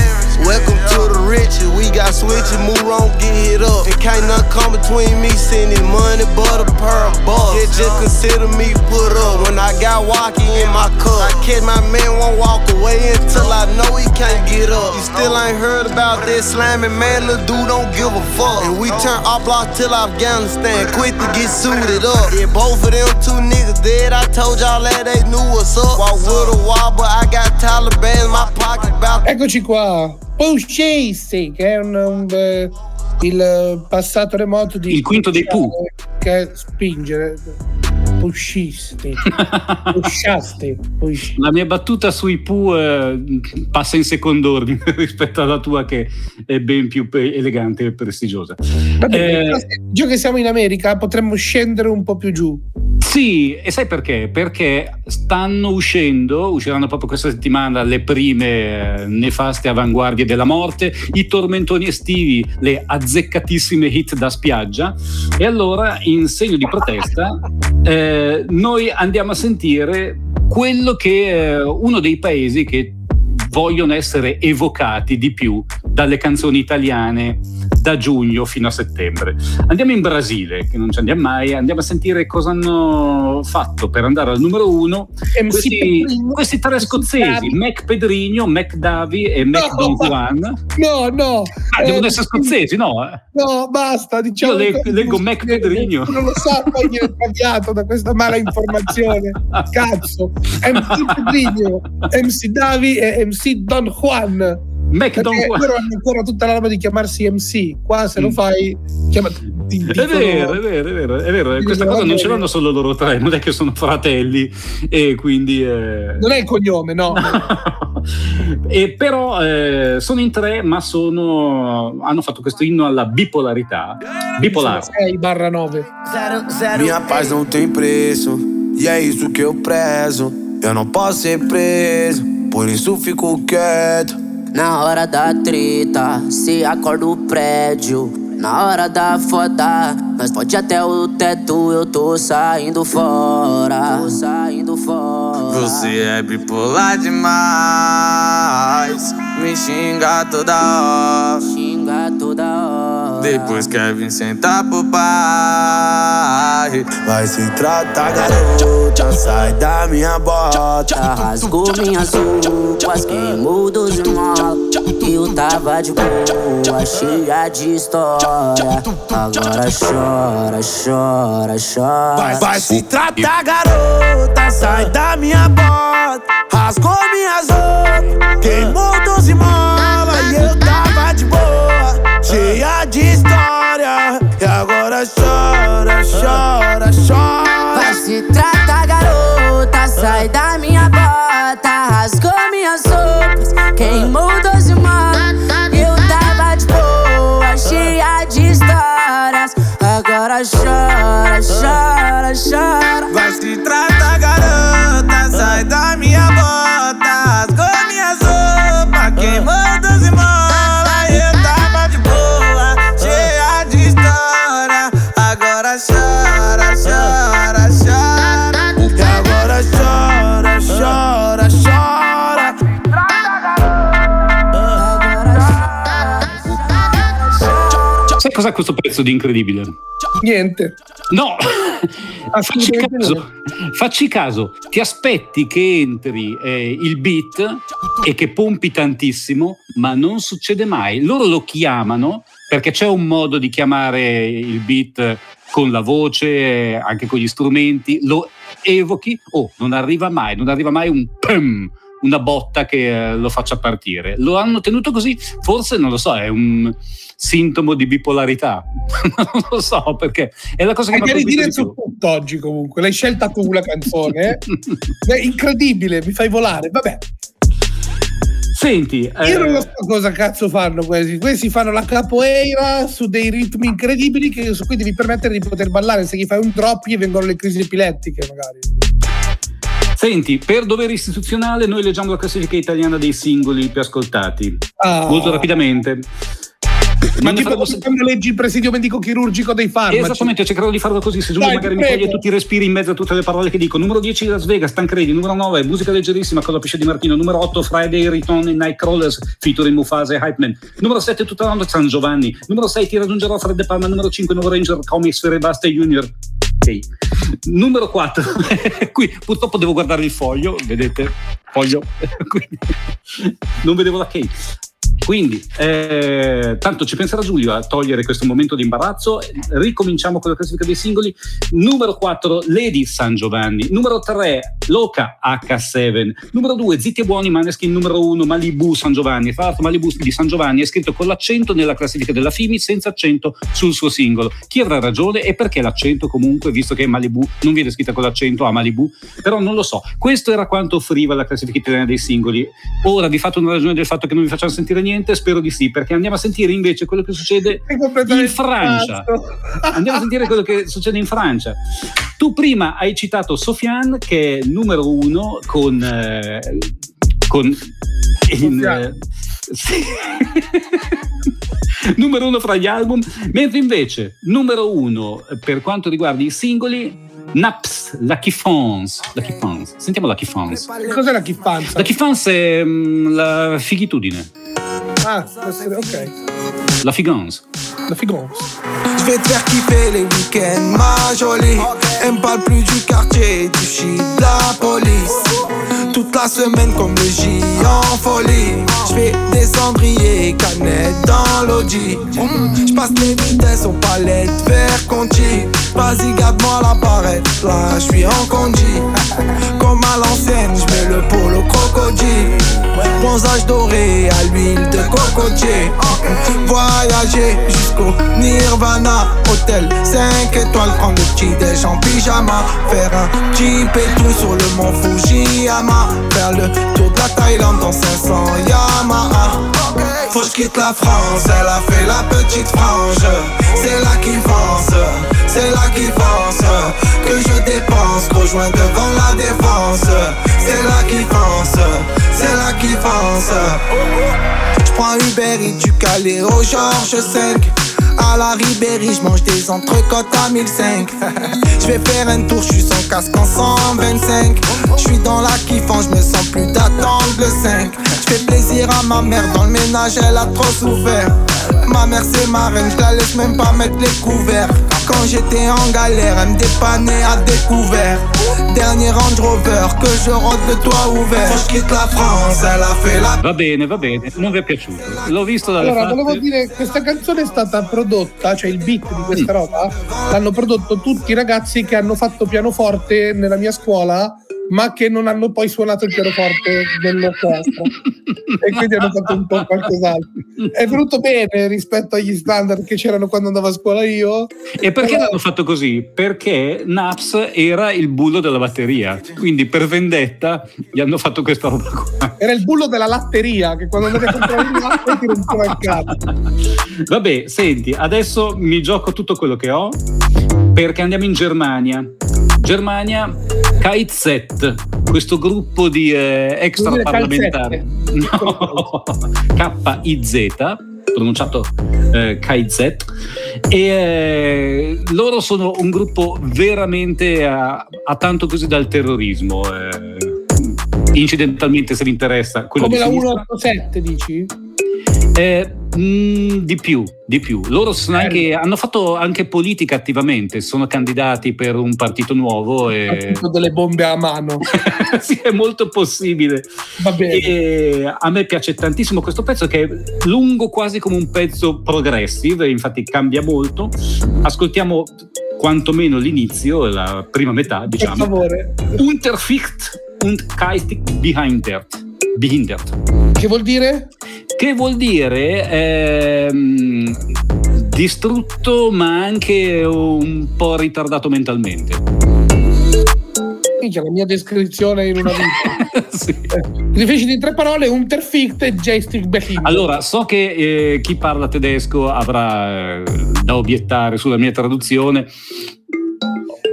Welcome to the riches. We got switches, move on, get hit up. And can't nothing come between me sending money but a pair of bucks. Yeah, just consider me put up when I got walkie in my cup. I catch my man won't walk away until I know he can't get up. You still ain't heard about that slamming man, little dude don't give a fuck. And we turn our block till Afghanistan, quick to get suited up. Yeah, both of them two niggas dead. I told y'all that they knew what's up. Walk with a but I got Taliban in my pocket, Eccoci qua. Puscisti, che è un, un, eh, il passato remoto di Il quinto dei Pooh. che è spingere puscisti pusciasti pusci- La mia battuta sui Pooh eh, passa in secondo ordine rispetto alla tua che è ben più elegante e prestigiosa. Vabbè, Eh, già che siamo in America potremmo scendere un po' più giù Sì, e sai perché? Perché stanno uscendo, usciranno proprio questa settimana le prime eh, nefaste avanguardie della morte, i tormentoni estivi, le azzeccatissime hit da spiaggia e allora in segno di protesta eh, noi andiamo a sentire quello che è uno dei paesi che vogliono essere evocati di più dalle canzoni italiane da giugno fino a settembre. Andiamo in Brasile, che non ci andiamo mai, andiamo a sentire cosa hanno fatto per andare al numero uno questi, questi tre scozzesi. Mac Pedrigno, Mac Davi e Mac No, Don Juan. no no Ah, devono Eh, essere scozzesi, no? eh? no basta diciamo Io leggo- che- leggo Mac Pedrinho. non lo sa poi viene traviato da questa mala informazione cazzo MC Pedrinho MC Davi e MC Don Juan Juan. loro hanno ancora tutta la roba di chiamarsi MC qua se lo Mm. fai chiama, ti È dicono- vero, è vero, è vero, è vero. Questa cosa non ce l'hanno solo loro tre, non è che sono fratelli e quindi... eh, non è il cognome no e però eh, sono in tre, ma sono, hanno fatto questo inno alla bipolarità. Bipolare. 6 barra 9 Minha paz não tem preço, e é isso que eu prezo. Eu não posso ser preso, por isso fico quieto. Na hora da treta, se acorda o prédio. Na hora da foda, nós pode até o teto, eu tô saindo fora. Tô saindo fora. Você é bipolar demais, me xinga toda hora. Xinga toda hora. Depois quer vir sentar pro pai. Vai se tratar, garota, sai da minha bota. Rasgou minhas roupas, queimou dos mal. Eu tava de boa, cheia de história. Agora chora, chora, chora. Vai, vai se tratar, garota, sai da minha bota. Rasgou minhas roupas, queimou mola. E eu tava de boa, Cos'è questo pezzo di incredibile? niente. No, facci Assolutamente caso, facci caso, ti aspetti che entri eh, il beat e che pompi tantissimo, ma non succede mai. Loro lo chiamano perché c'è un modo di chiamare il beat con la voce, eh, anche con gli strumenti, lo evochi, oh, non arriva mai, non arriva mai un pum, una botta che eh, lo faccia partire. Lo hanno tenuto così, forse non lo so, è un sintomo di bipolarità. non lo so perché è la cosa che mi ha ridire di su tutto oggi comunque. L'hai scelta tu la canzone eh? è incredibile mi fai volare. Vabbè. Senti, eh, io non lo so cosa cazzo fanno questi. Questi fanno la capoeira su dei ritmi incredibili che, su cui devi permettere di poter ballare. Se gli fai un drop gli vengono le crisi epilettiche magari senti, per dovere istituzionale noi leggiamo la classifica italiana dei singoli più ascoltati. Ah. Molto rapidamente. ma tipo faremo come leggi il presidio medico chirurgico dei farmaci Esattamente, cercherò di farlo così, se Dai, magari ti mi prego. toglie tutti i respiri in mezzo a tutte le parole che dico. Numero 10 Las Vegas, Tancredi, numero 9 musica leggerissima, cosa pisce di Martino, numero 8 Friday Return in Nightcrawlers, featuring Mufasa e Hype Man, numero 7 tutta la notte San Giovanni, numero 6 ti raggiungerò Fred De Palma, numero 5 Nuovo Ranger Comics Ferebaste Junior. Ok. Numero 4, qui purtroppo devo guardare il foglio, vedete? Foglio, non vedevo la K. Quindi, eh, tanto ci penserà Giulio a togliere questo momento di imbarazzo. Ricominciamo con la classifica dei singoli. Numero 4, Lady San Giovanni. Numero 3, Loca H7. Numero 2, Zitti e Buoni Maneskin. Numero 1, Malibu San Giovanni. Tra l'altro, Malibu di San Giovanni è scritto con l'accento nella classifica della FIMI, senza accento sul suo singolo. Chi avrà ragione e perché l'accento comunque, visto che Malibu non viene scritta con l'accento a Malibu? Però non lo so. Questo era quanto offriva la classifica italiana dei singoli. Ora vi fate una ragione del fatto che non vi facciamo sentire niente? Spero di sì, perché andiamo a sentire invece quello che succede in Francia. Andiamo a sentire quello che succede in Francia. Tu prima hai citato Sofiane, che è numero uno con. Eh, con in, eh, sì. numero uno fra gli album, mentre invece numero uno per quanto riguarda i singoli Naps, Lucky Fons. Lucky Fons. Sentiamo Lucky Fons. Cos'è la Kiffans? Lucky Fons è mm, la fighitudine. Ah, ok. La figance. La figance. Je vais te faire kiffer les week-ends, ma jolie. Elle me parle plus du quartier, du shit, de la police. Toute la semaine comme le J en folie. Je fais des cendriers, canettes dans l'audi. Je passe les vitesses aux palettes vers Conti. Vas-y, garde-moi la barrette, là je suis en condi. Comme à l'ancienne, je mets le polo crocodile. Bronzage doré à l'huile de cocotier. Voyager jusqu'au Nirvana. Hôtel 5 étoiles, prendre le petit déj en pyjama. Faire un jeep et tout sur le mont Fujiyama. Faire le tour de la Thaïlande dans 500 Yamaha. Faut quitte la France, elle a fait la petite frange. C'est là qui pense, c'est là qui pense. Que je dépense, rejoins devant la défense. C'est là qui pense, c'est là qui pense. Je prends Uber et du Calais au Georges 5 À la Ribéry, je mange des entrecôtes à 1005 Je vais faire un tour, je suis sans casque en 125 Je suis dans la kiffant, je me sens plus d'attendre le 5 Je fais plaisir à ma mère, dans le ménage elle a trop souffert Ma mère c'est ma reine, je la laisse même pas mettre les couverts. Quand j'étais en galère, elle me dépannait à découvert. Dernier Range Rover, que je rentre le toit ouvert. Que je quitte la France, elle a fait la Va bene, va bene, non vi è piaciuto. L'ho visto dalle Allora, volevo dire, questa canzone è stata prodotta, cioè il beat di questa roba, l'hanno prodotto tutti i ragazzi che hanno fatto pianoforte nella mia scuola, ma che non hanno poi suonato il pianoforte dell'orchestra. e quindi hanno fatto un po' qualcos'altro. È venuto bene rispetto agli standard che c'erano quando andavo a scuola io. E perché Però- l'hanno fatto così? Perché Naps era il bullo della batteria. Quindi per vendetta gli hanno fatto questa roba qua. Era il bullo della latteria che quando andavi a comprare il latte ti rompeva il cazzo. Vabbè, senti, adesso mi gioco tutto quello che ho perché andiamo in Germania. Germania, KZ, questo gruppo di eh, extraparlamentari. No, KIZ, pronunciato eh, KZ. E eh, loro sono un gruppo veramente a, a tanto così dal terrorismo. eh, incidentalmente, se vi interessa, Come la sinistra. 187 dici? Eh, mm, di più, di più. Loro sono anche, hanno fatto anche politica attivamente, sono candidati per un partito nuovo e delle bombe a mano. sì, è molto possibile. Va bene. A me piace tantissimo questo pezzo che è lungo quasi come un pezzo progressive, infatti cambia molto. Ascoltiamo quantomeno l'inizio, la prima metà, Per diciamo. favore. Unterficht und geistig behindert. behindert. Che vuol dire? Che vuol dire ehm, distrutto ma anche un po' ritardato mentalmente. Minchia, la mia descrizione in una vita. Sì. Difficili in tre parole, Unterficht e Joystick Behind. Allora, so che eh, chi parla tedesco avrà eh, da obiettare sulla mia traduzione.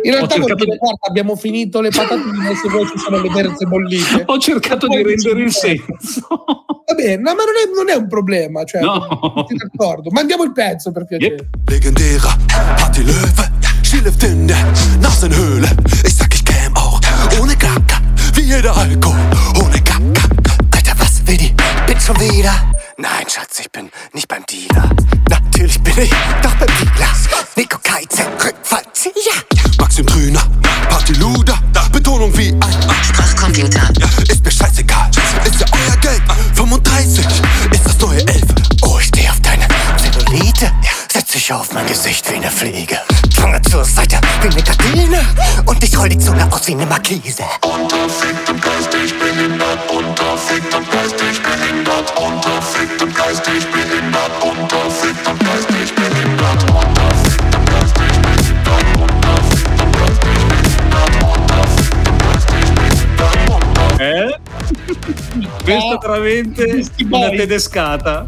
In realtà cercato dire, guarda, abbiamo finito le patatine se poi ci sono le terze bollite. Ho cercato di rendere il senso. Va bene, no, ma non è, non è un problema, cioè, No. tutti d'accordo. Mandiamo il pezzo per piacere. Legendärer Partylöwe, Skilift in der Nasenhöhle. Ich sag, ich käm auch ohne Gacker, wie jeder Alkohol, ohne Gacker. Alter, was will die Trick schon wieder. Nein, Schatz, ich bin nicht beim Dealer. Natürlich bin ich doch beim Dealer. Nico KIZ, Rückfallzieher. Ja. Maxim Grüner, Partyluder. Betonung wie ein Sprachcomputer. Ist mir scheißegal, ist ja euer Geld. 35 ist das neue 11. Oh, ich steh auf deine Zellulite. Setz dich auf mein Gesicht wie eine Fliege. Zange zur Seite wie eine Gardine. Und ich roll die Zunge aus wie eine Markise. Und dann fängt Questa veramente una tedescata.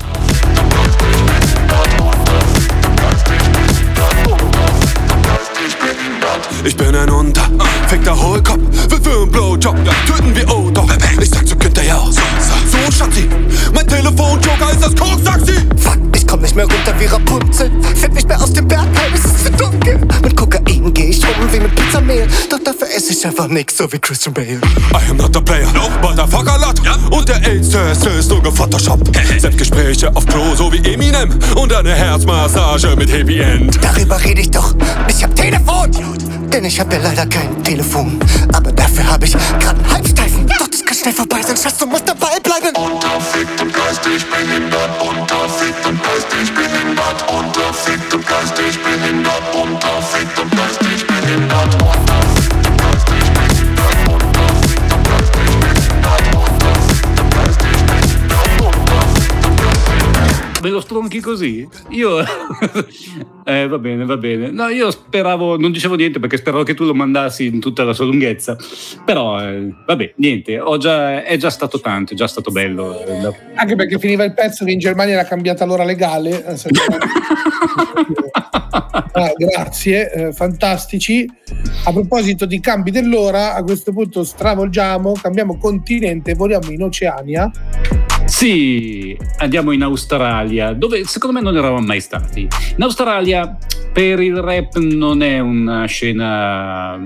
Ich bin ein unterfickter Hohlkopf, will für einen Blowjob töten wie Odo. Ich sag zu Günther ja, so, so Schatzi, mein Telefonjoker ist das Koks-Taxi. Fuck, komm nicht mehr runter wie Rapunzel, find nicht mehr aus dem Bergheim, es ist zu dunkel. Mit Kokain geh ich rum wie mit Pizzamehl, doch dafür esse ich einfach nix, so wie Christian Bale. I am not a player, no. but a fucker lot. Und der AIDS-Test ist nur gefotoshoppt. Selbstgespräche auf Klo, so wie Eminem. Und eine Herzmassage mit Happy End. Darüber rede ich doch, ich hab Telefon. Denn ich hab ja leider kein Telefon. Aber dafür hab ich grad einen Halbsteifen. Doch das kann schnell vorbei sein, Schatz, du musst dabei bleiben. Unterfickte Geist, ich bin hindert. Unterfickte Geist, ich Under on the feet, the guys, stronchi così? Io... eh, va bene, va bene. No, io speravo, non dicevo niente perché speravo che tu lo mandassi in tutta la sua lunghezza. Però, eh, vabbè, niente, ho già, è già stato tanto, è già stato bello. Anche perché finiva il pezzo che in Germania era cambiata l'ora legale. Eh, Ah, grazie, eh, fantastici. A proposito di cambi dell'ora, a questo punto stravolgiamo, cambiamo continente, voliamo in Oceania. Sì, andiamo in Australia, dove secondo me non eravamo mai stati. In Australia per il rap non è una scena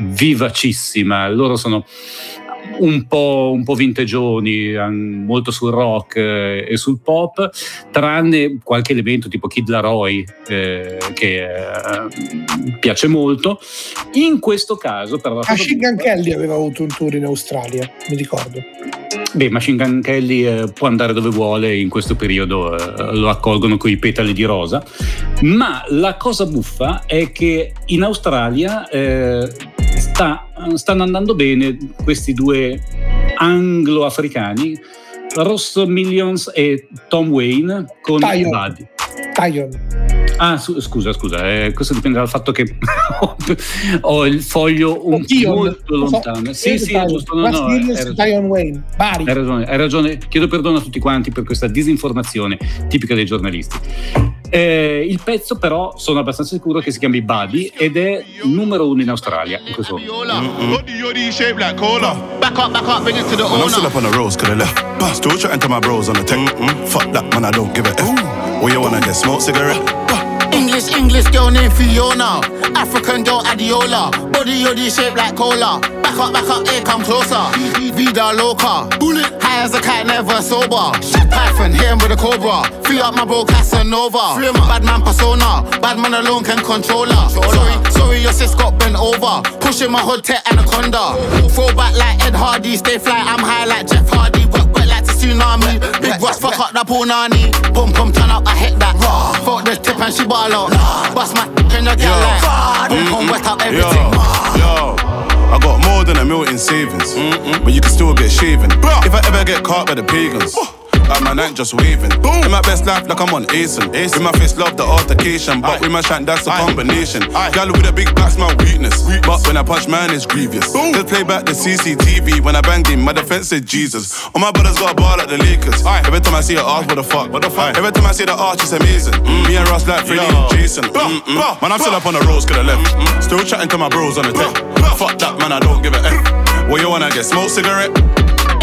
vivacissima, loro sono un po', un po' vinteggioni, han- molto sul rock eh, e sul pop, tranne qualche elemento tipo Kid Laroi eh, che eh, piace molto. In questo caso però... cosa Machine Gun Kelly aveva avuto un tour in Australia, mi ricordo. Beh, Machine Gun Kelly eh, può andare dove vuole, in questo periodo eh, lo accolgono con i petali di rosa, ma la cosa buffa è che in Australia sta- stanno andando bene questi due anglo-africani, Ross Millions e Tom Wayne con Tyon. Buddy. Tyon. Ah, su- scusa, scusa, eh, questo dipende dal fatto che ho il foglio un Tyon. molto Non so, lontano. Sì, sì, Tyon. giusto. No, no, hai ragione. Hai ragione, hai ragione. Chiedo perdono a tutti quanti per questa disinformazione tipica dei giornalisti. Eh, il pezzo, però, sono abbastanza sicuro che si chiami Buddy ed è numero uno in Australia. In questo momento. Man, I'm still up on the roads, could have left. Still chatting to my bros on the tech. Fuck that, man, I don't give a F. Or you wanna get smoked cigarette? English, English girl named Fiona. African girl Adiola. Body yoddy shaped like cola. Back up, back up, here come closer. Vida loca. Bullet. High as a cat, never sober. Python, hit him with a cobra. Free up my bro Casanova. Bad man persona. Bad man alone can control her. Sorry, sorry, your sis got bent over. Pushing my hood tech anaconda. Throw back like Ed Hardy. Stay fly, I'm high like Jeff Hardy. Wet, wet like the tsunami. Big Ross, fuck up that punani. Boom, boom, turn up, I hit that. Fuck the tip and she ball out. Bust my in the girl like. Boom, boom, wet up Yo, everything. yo. I got more than a million savings, but you can still get shaven. If I ever get caught by the pagans. Like man ain't just waving. In my best life, like I'm on Asen. With my face, love the altercation. But with my shank, that's a combination. Girl with a big back's my weakness. But when I punch, man, it's grievous. Just play back the CCTV. When I banged him, my defense said Jesus. All my brothers got a ball like the Lakers. Every time I see her ask, what the fuck? What the fuck? Every time I see the arch, it's amazing. Me and Ross like Freddie and Jason. Mm-mm. Man, I'm still up on the roads, could have left. Still chatting to my bros on the tech. Fuck that, man, I don't give a F. Well, you wanna get Smoke cigarette?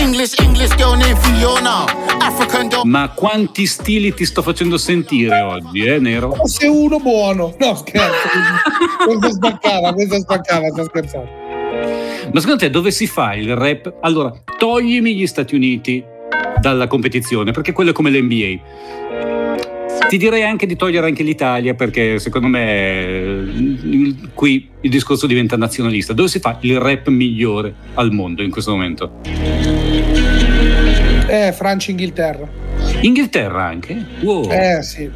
English, English girl named Fiona. African girl. Ma quanti stili ti sto facendo sentire oggi, eh, Nero? Fosse uno buono. No, scherzo. questo spaccava, questo spaccava, sto scherzando. Ma secondo te dove si fa il rap? Allora, toglimi gli Stati Uniti dalla competizione, perché quello è come l'NBA. Ti direi anche di togliere anche l'Italia, perché secondo me eh, il- qui il discorso diventa nazionalista. Dove si fa il rap migliore al mondo in questo momento? Eh, Francia, Inghilterra. Inghilterra anche? Wow. Eh, sì.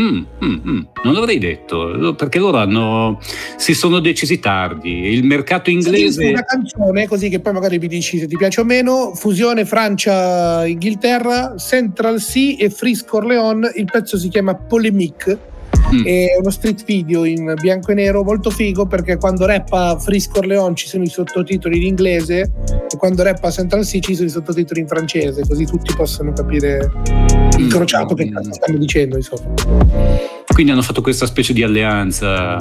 Mm, mm, mm. Non l'avrei detto, perché loro hanno, si sono decisi tardi. Il mercato inglese. Una canzone così che poi magari mi dici se ti piace o meno. Fusione Francia-Inghilterra, Central Sea e Frisco Orleans. Il pezzo si chiama Polemique. Mm. È uno street video in bianco e nero molto figo perché quando rappa Frisco Orleans ci sono i sottotitoli in inglese e quando rappa Central Sea ci sono i sottotitoli in francese, così tutti possono capire incrociato mm. che cazzo stanno dicendo. Insomma. Quindi hanno fatto questa specie di alleanza.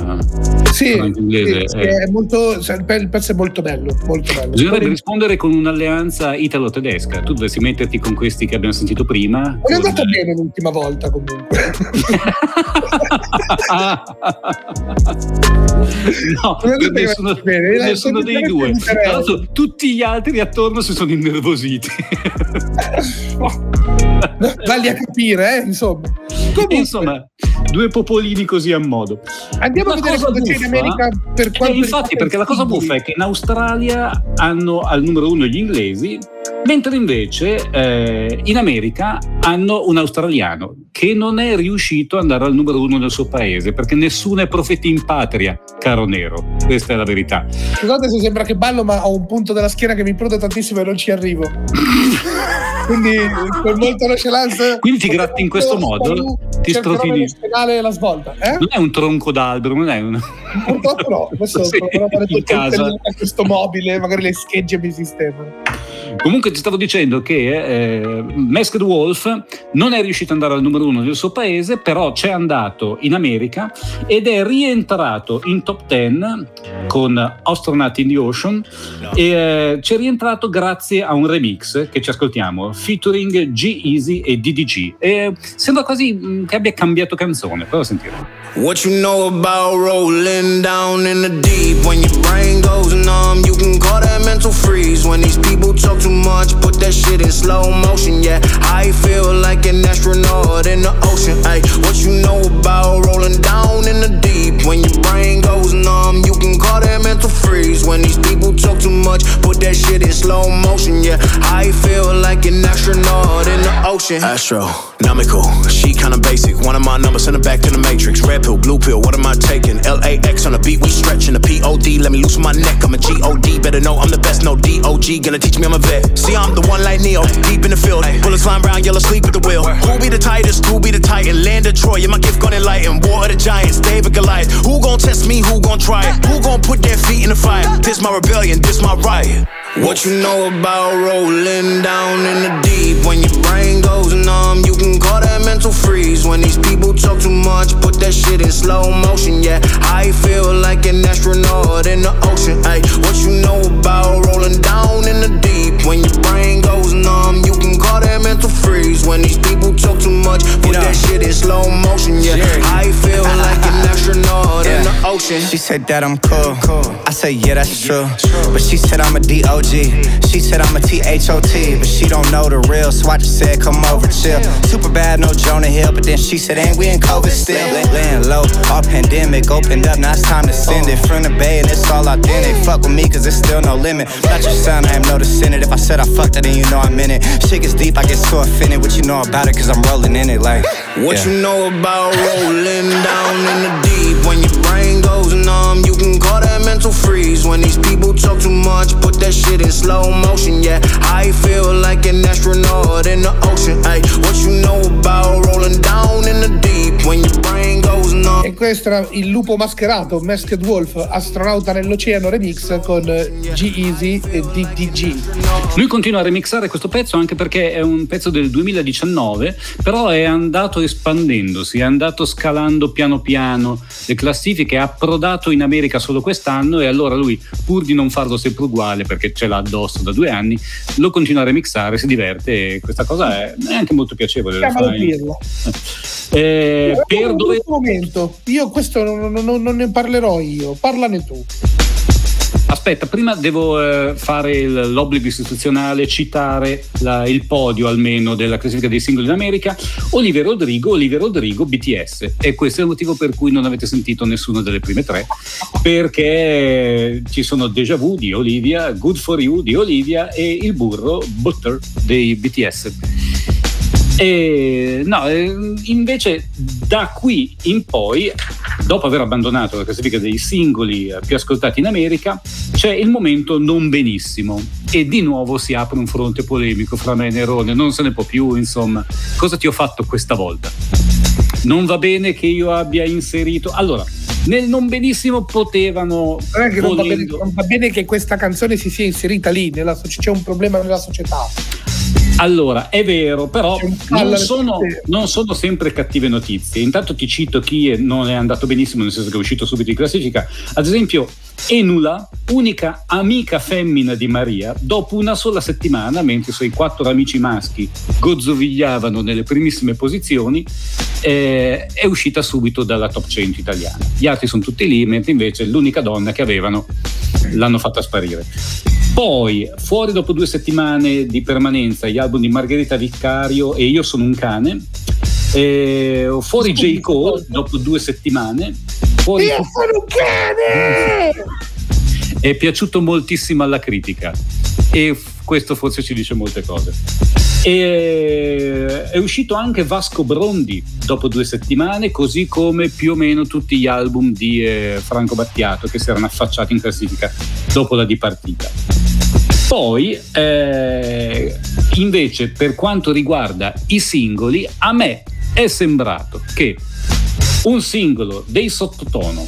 Sì, sì, sì eh. è molto, il pezzo è molto bello. Molto bello. Bisognerebbe rispondere con un'alleanza italo-tedesca. Tu dovresti metterti con questi che abbiamo sentito prima. Non è andata bene l'ultima volta comunque. no, per nessuno, bene, nessuno dei due. Tra l'altro, tutti gli altri attorno si sono innervositi. Valli a capire, eh, insomma. Comunque, insomma, due popolini così a modo. Andiamo la a vedere cosa c'è in America per quanto eh, Infatti, perché la cosa buffa è che in Australia hanno al numero uno gli inglesi, mentre invece eh, in America hanno un australiano che non è riuscito ad andare al numero uno nel suo paese perché nessuno è profeta in patria, caro Nero. Questa è la verità. Scusate se sembra che ballo, ma ho un punto della schiena che mi prode tantissimo e non ci arrivo. Quindi con molta nonchalance. Quindi ti gratti in questo modo? Ti strofini. la svolta. Eh? Non è un tronco d'albero, non è un. Purtroppo no. Adesso sì, proverò a fare tutto questo mobile, magari le schegge mi sistemano. Comunque ti stavo dicendo che eh, Masked Wolf non è riuscito ad andare al numero uno nel suo paese, però c'è andato in America ed è rientrato in top 10 con Astronaut in the Ocean e eh, c'è rientrato grazie a un remix che ci ascoltiamo, featuring G-Easy e DDG. E sembra quasi mm, che abbia cambiato canzone, però sentire. What you know about rolling down in the deep? When your brain goes numb, you can call that mental freeze. When these people talk too much, put that shit in slow motion. Yeah, I feel like an astronaut in the ocean. Ay, what you know about rolling down in the deep? When your brain goes numb, you can call that mental freeze. When these people talk too much, put that shit in slow motion. Yeah, I feel like an astronaut in the ocean. Astronomical, she kinda basic. One of my numbers, send it back to the matrix. Red pill, blue pill, what am I taking? LAX on the beat, we stretching the POD. Let me loosen my neck, I'm a GOD. Better know I'm the best, no DOG. Gonna teach me I'm a vet. See, I'm the one like Neo, deep in the field. Bullets flying around, yellow sleep at the wheel. Who be the tightest? Who be the titan? Land of Troy, yeah, my gift gonna enlighten. War of the Giants, David Goliath. Who gon' test me? Who gon' try it? Who gon' put their feet in the fire? This my rebellion, this my riot. What you know about rolling down in the deep? When your brain goes numb, you can call that mental freeze. When these people talk too much, put that shit in slow motion. Yeah, I feel like an astronaut in the ocean. Ay, what you know about rolling down in the deep? When your brain goes numb, you can call that mental freeze. When these people talk too much, put you know, that shit in slow motion. Yeah, I feel like an astronaut yeah. in the ocean. She said that I'm cool. I say yeah, that's true. But she said I'm a DOG. She said I'm a THOT, but she don't know the real, so I just said come over chill. Super bad, no Jonah Hill, but then she said ain't we in COVID still? Laying low, all pandemic opened up, now it's time to send it from the bay, and it's all authentic. Fuck with me, cause there's still no limit. Not your son, I am noticing it. If I said I fucked it, then you know I'm in it. Shit gets deep, I get so offended. What you know about it, cause I'm rolling in it like. What yeah. you know about rolling down in the deep? When your brain goes numb, you can call mental freeze. When these people talk too much, put that shit in slow motion. Yeah, I feel like an astronaut in the ocean. Ay, what you know about rolling down in the deep? When your brain goes numb. E questo era il lupo mascherato, Masked Wolf, astronauta nell'oceano remix con G-Easy e DDG. Lui continua a remixare questo pezzo anche perché è un pezzo del 2019, però è andato espandendosi, è andato scalando piano piano le classifiche, ha approdato in America solo quest'anno e allora lui, pur di non farlo sempre uguale perché ce l'ha addosso da due anni, lo continua a remixare, si diverte e questa cosa è, è anche molto piacevole. Eh, per dove... momento, io questo non, non, non ne parlerò io, parlane tu. Aspetta, prima devo eh, fare l'obbligo istituzionale, citare la, il podio almeno della classifica dei singoli in America. Oliver Rodrigo, Oliver Rodrigo, BTS. E questo è il motivo per cui non avete sentito nessuna delle prime tre, perché ci sono Deja Vu di Olivia, Good For You di Olivia e il burro Butter dei BTS. E, no, invece da qui in poi, dopo aver abbandonato la classifica dei singoli eh, più ascoltati in America, c'è il momento non benissimo e di nuovo si apre un fronte polemico fra me e Nerone, non se ne può più, insomma. Cosa ti ho fatto questa volta? Non va bene che io abbia inserito... Allora, nel non benissimo potevano... Non, va bene, non va bene che questa canzone si sia inserita lì, nella c'è un problema nella società. Allora, è vero, però non sono, non sono sempre cattive notizie. Intanto ti cito chi non è andato benissimo, nel senso che è uscito subito in classifica. Ad esempio, Enula, unica amica femmina di Maria, dopo una sola settimana, mentre i suoi quattro amici maschi gozzovigliavano nelle primissime posizioni, eh, è uscita subito dalla top 100 italiana. Gli altri sono tutti lì, mentre invece l'unica donna che avevano l'hanno fatta sparire. Poi, fuori dopo due settimane di permanenza, gli album di Margherita Viccario e Io sono un cane. E fuori J. Cole dopo due settimane. Fuori Io sono un cane! è piaciuto moltissimo alla critica e questo forse ci dice molte cose. E è uscito anche Vasco Brondi dopo due settimane, così come più o meno tutti gli album di eh, Franco Battiato che si erano affacciati in classifica dopo la dipartita. Poi, eh, invece, per quanto riguarda i singoli, a me è sembrato che un singolo dei sottotono,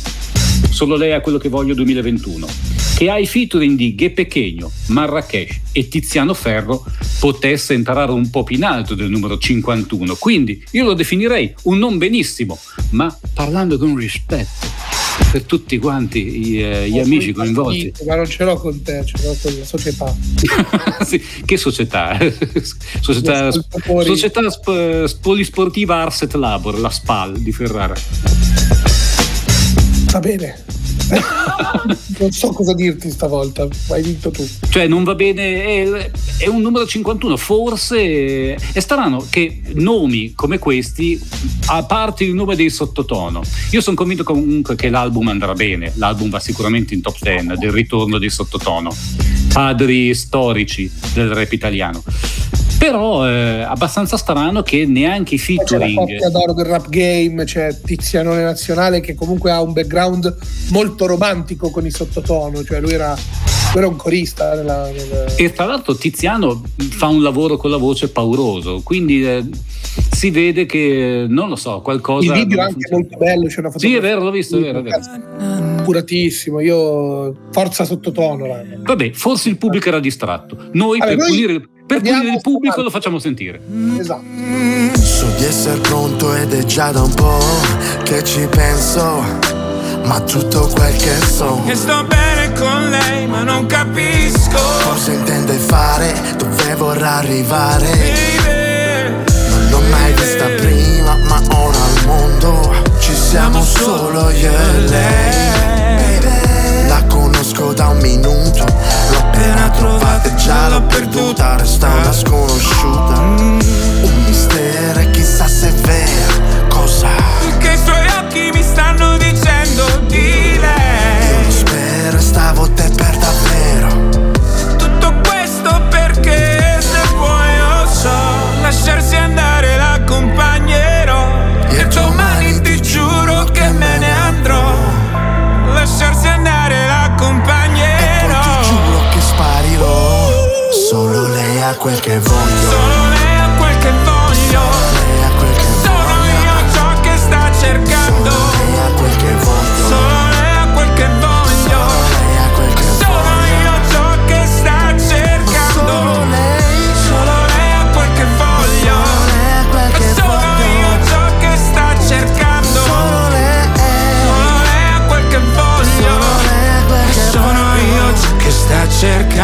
solo lei ha quello che voglio 2021, che ha i featuring di Ghe Pechegno, Marrakesh e Tiziano Ferro, potesse entrare un po' più in alto del numero 51. Quindi io lo definirei un non benissimo, ma parlando con rispetto per tutti quanti i- eh, gli amici coinvolti. Ma non ce l'ho con te, ce l'ho con la società. Sì, che società? società, Gli società sp- polisportiva Arset Labor, la SPAL di Ferrara. Va bene. non so cosa dirti stavolta, hai vinto tu. Cioè non va bene, è, è un numero 51, forse è strano che nomi come questi, a parte il nome dei sottotono, io sono convinto comunque che l'album andrà bene, l'album va sicuramente in top 10 del ritorno dei sottotono, padri storici del rap italiano. Però è abbastanza strano che neanche i Poi c'è la featuring... coppia d'oro del rap game, c'è Tizianone Nazionale che comunque ha un background molto romantico con i sottotono, cioè lui era, lui era un corista nella, nella- E tra l'altro Tiziano fa un lavoro con la voce pauroso, quindi eh, si vede che, non lo so, qualcosa... Il video è anche molto bello, c'è una Sì, è fotografia vero, l'ho visto, è vero, è vero. Curatissimo, io forza sottotono. Vabbè, forse il pubblico era distratto. Noi Vabbè, per noi punire, per punire il pubblico suonare. lo facciamo sentire. Esatto. So di essere pronto ed è già da un po' che ci penso, ma tutto quel che so. E sto bene con lei, ma non capisco. Cosa intende fare, dove vorrà arrivare. Non l'ho mai vista prima, ma ora al mondo ci siamo solo io e lei. Conosco da un minuto, l'ho appena trovata e già l'ho perduta, resta una sconosciuta. Un mistero e chissà se è vera quel che voglio. Solo lei ha quel che voglio. Lei ha quel che Sono io ciò che sta cercando. Lei ha quel che voglio. Solo lei ha quel che voglio. Lei ha quel che Sono io ciò che sta cercando. Solo lei. Solo lei ha quel che voglio. Sono io ciò che sta cercando. Solo lei. Solo lei ha quel che voglio. Sono io ciò che sta cercando.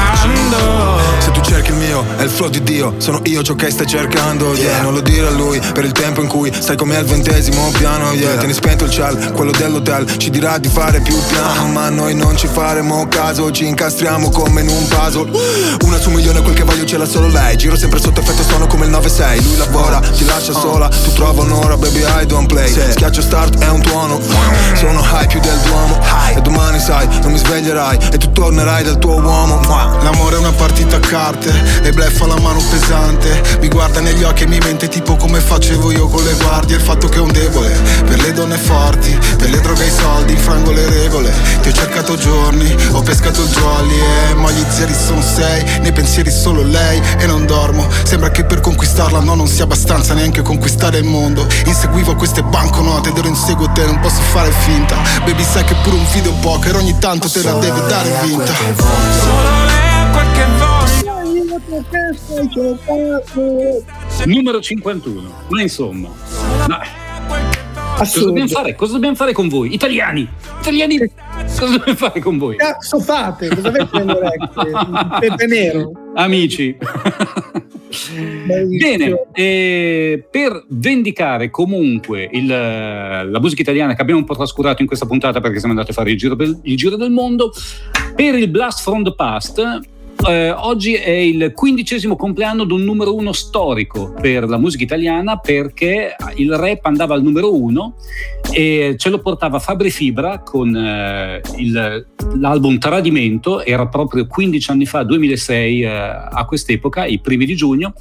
Flow di Dio. Sono io ciò che stai cercando, yeah. Non lo dire a lui, per il tempo in cui Stai come al ventesimo piano, yeah. Tieni spento il ciel, quello dell'hotel Ci dirà di fare più piano Ma noi non ci faremo caso Ci incastriamo come in un puzzle. Una su un milione, quel che voglio ce l'ha solo lei. Giro sempre sotto effetto, sono come il 9-6 Lui lavora, ti lascia sola Tu trova un'ora, baby I don't play. Schiaccio start, è un tuono. Sono high più del Duomo. E domani sai, non mi sveglierai E tu tornerai dal tuo uomo. L'amore è una partita a carte E bleffa fa la mano pesante Mi guarda negli occhi e mi mente tipo come facevo io con le guardie. Il fatto che è un debole per le donne forti Per le droghe e i soldi, infrango le regole. Ti ho cercato giorni, ho pescato jolly eh, Ma gli zeri sono sei, nei pensieri solo lei E non dormo, sembra che per conquistarla no non sia abbastanza neanche conquistare il mondo. Inseguivo queste banconote ed ero inseguo te, non posso fare finta. Baby sai che pure un video poker ogni tanto te la deve dare vinta. Solo lei ha quel che voglio Numero 51. Ma insomma, ma- cosa dobbiamo fare? Cosa dobbiamo fare con voi? Italiani! Italiani! Cosa dobbiamo fare con voi? Cazzo fate? Cosa avete nelle orecchie? Pepe nero. Amici. Bene, eh, per vendicare comunque il, la musica italiana che abbiamo un po' trascurato in questa puntata perché siamo andati a fare il giro, del- il giro del mondo, per il Blast from the Past, eh, oggi è il quindicesimo compleanno di un numero uno storico per la musica italiana perché il rap andava al numero uno e ce lo portava Fabri Fibra con eh, il- l'album Tradimento, era proprio 15 anni fa, 2006 eh, a quest'epoca, i primi di giugno,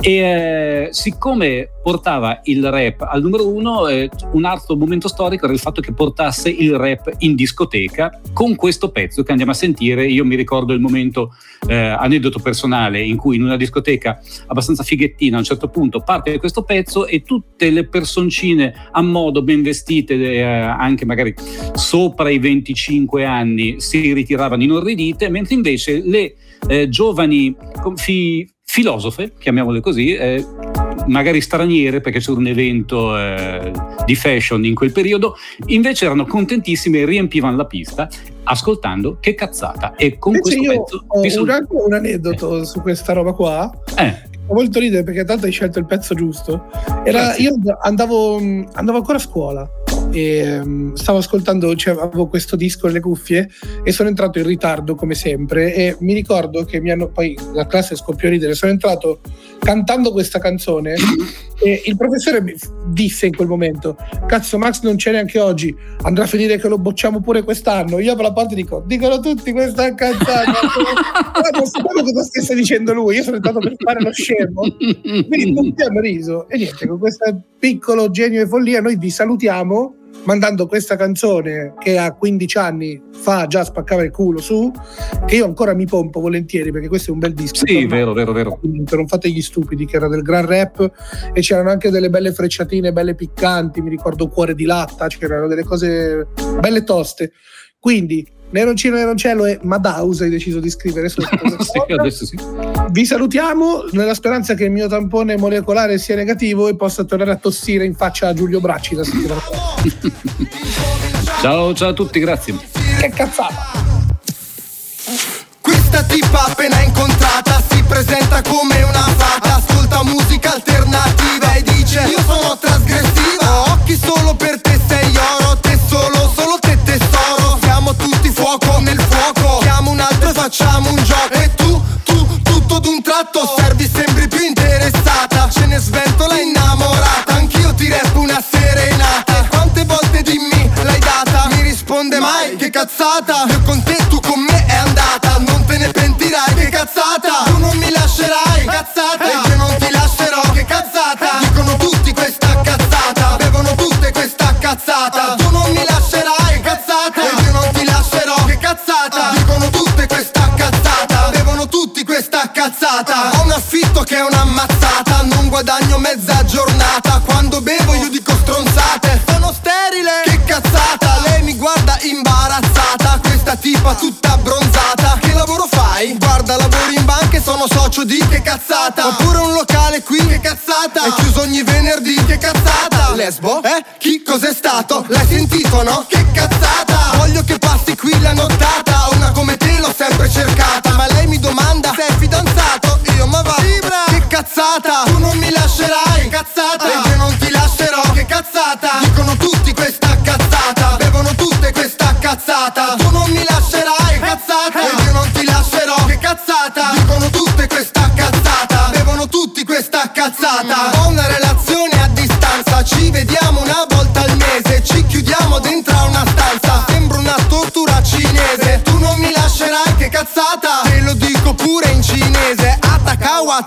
e eh, siccome portava il rap al numero uno, eh, un altro momento storico era il fatto che portasse il rap in discoteca con questo pezzo che andiamo a sentire. Io mi ricordo il momento, eh, aneddoto personale, in cui in una discoteca abbastanza fighettina a un certo punto parte questo pezzo e tutte le personcine a modo ben vestite, eh, anche magari sopra i 25 anni, si ritiravano inorridite, mentre invece le eh, giovani fi- filosofe, chiamiamole così, eh, magari straniere perché c'era un evento eh, di fashion in quel periodo, invece erano contentissime e riempivano la pista ascoltando che cazzata e con Invece questo io pezzo ho un, saluto. un aneddoto su questa roba qua. Eh. Ho molto ridere perché tanto hai scelto il pezzo giusto. Era, Grazie. io andavo, andavo ancora a scuola e mm, stavo ascoltando, cioè, avevo questo disco nelle cuffie e sono entrato in ritardo come sempre e mi ricordo che mi hanno poi la classe scoppiò a ridere, sono entrato cantando questa canzone e il professore mi disse in quel momento cazzo Max non c'è neanche oggi andrà a finire che lo bocciamo pure quest'anno. Io apro la porta e dico dicono tutti questa cazzata. Ma non sapevo cosa stesse dicendo lui io sono entrato per fare lo scemo quindi tutti hanno riso. E niente con questo piccolo genio e follia noi vi salutiamo mandando questa canzone che a 15 anni fa già spaccava il culo su che io ancora mi pompo volentieri perché questo è un bel disco Sì, vero, vero, vero. Non fate gli stupidi che era del gran rap e c'erano anche delle belle frecciatine belle piccanti mi ricordo cuore di latta c'erano delle cose belle toste quindi Neroncino Neroncello e Madaus hai deciso di scrivere sotto Sì, adesso sì. vi salutiamo nella speranza che il mio tampone molecolare sia negativo e possa tornare a tossire in faccia a Giulio Bracci la settimana prossima. Ciao, ciao a tutti, grazie. che cazzata Questa tipa appena incontrata si presenta come una fata Ascolta musica alternativa e dice Io sono trasgressiva Ho occhi solo per te sei oro facciamo un gioco. E tu, tu, tutto d'un tratto Servi sembri più interessata. Ce ne sventola innamorata. Anch'io ti rap una serenata. Quante volte dimmi l'hai data? Mi risponde mai che cazzata. Io con te, tu con me L'hai sentito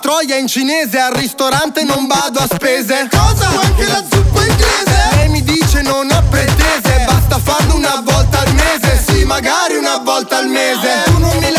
Troia in cinese Al ristorante non vado a spese Cosa? Anche la zuppa inglese? Lei mi dice non ho pretese Basta farlo una volta al mese Sì, magari una volta al mese Tu non mi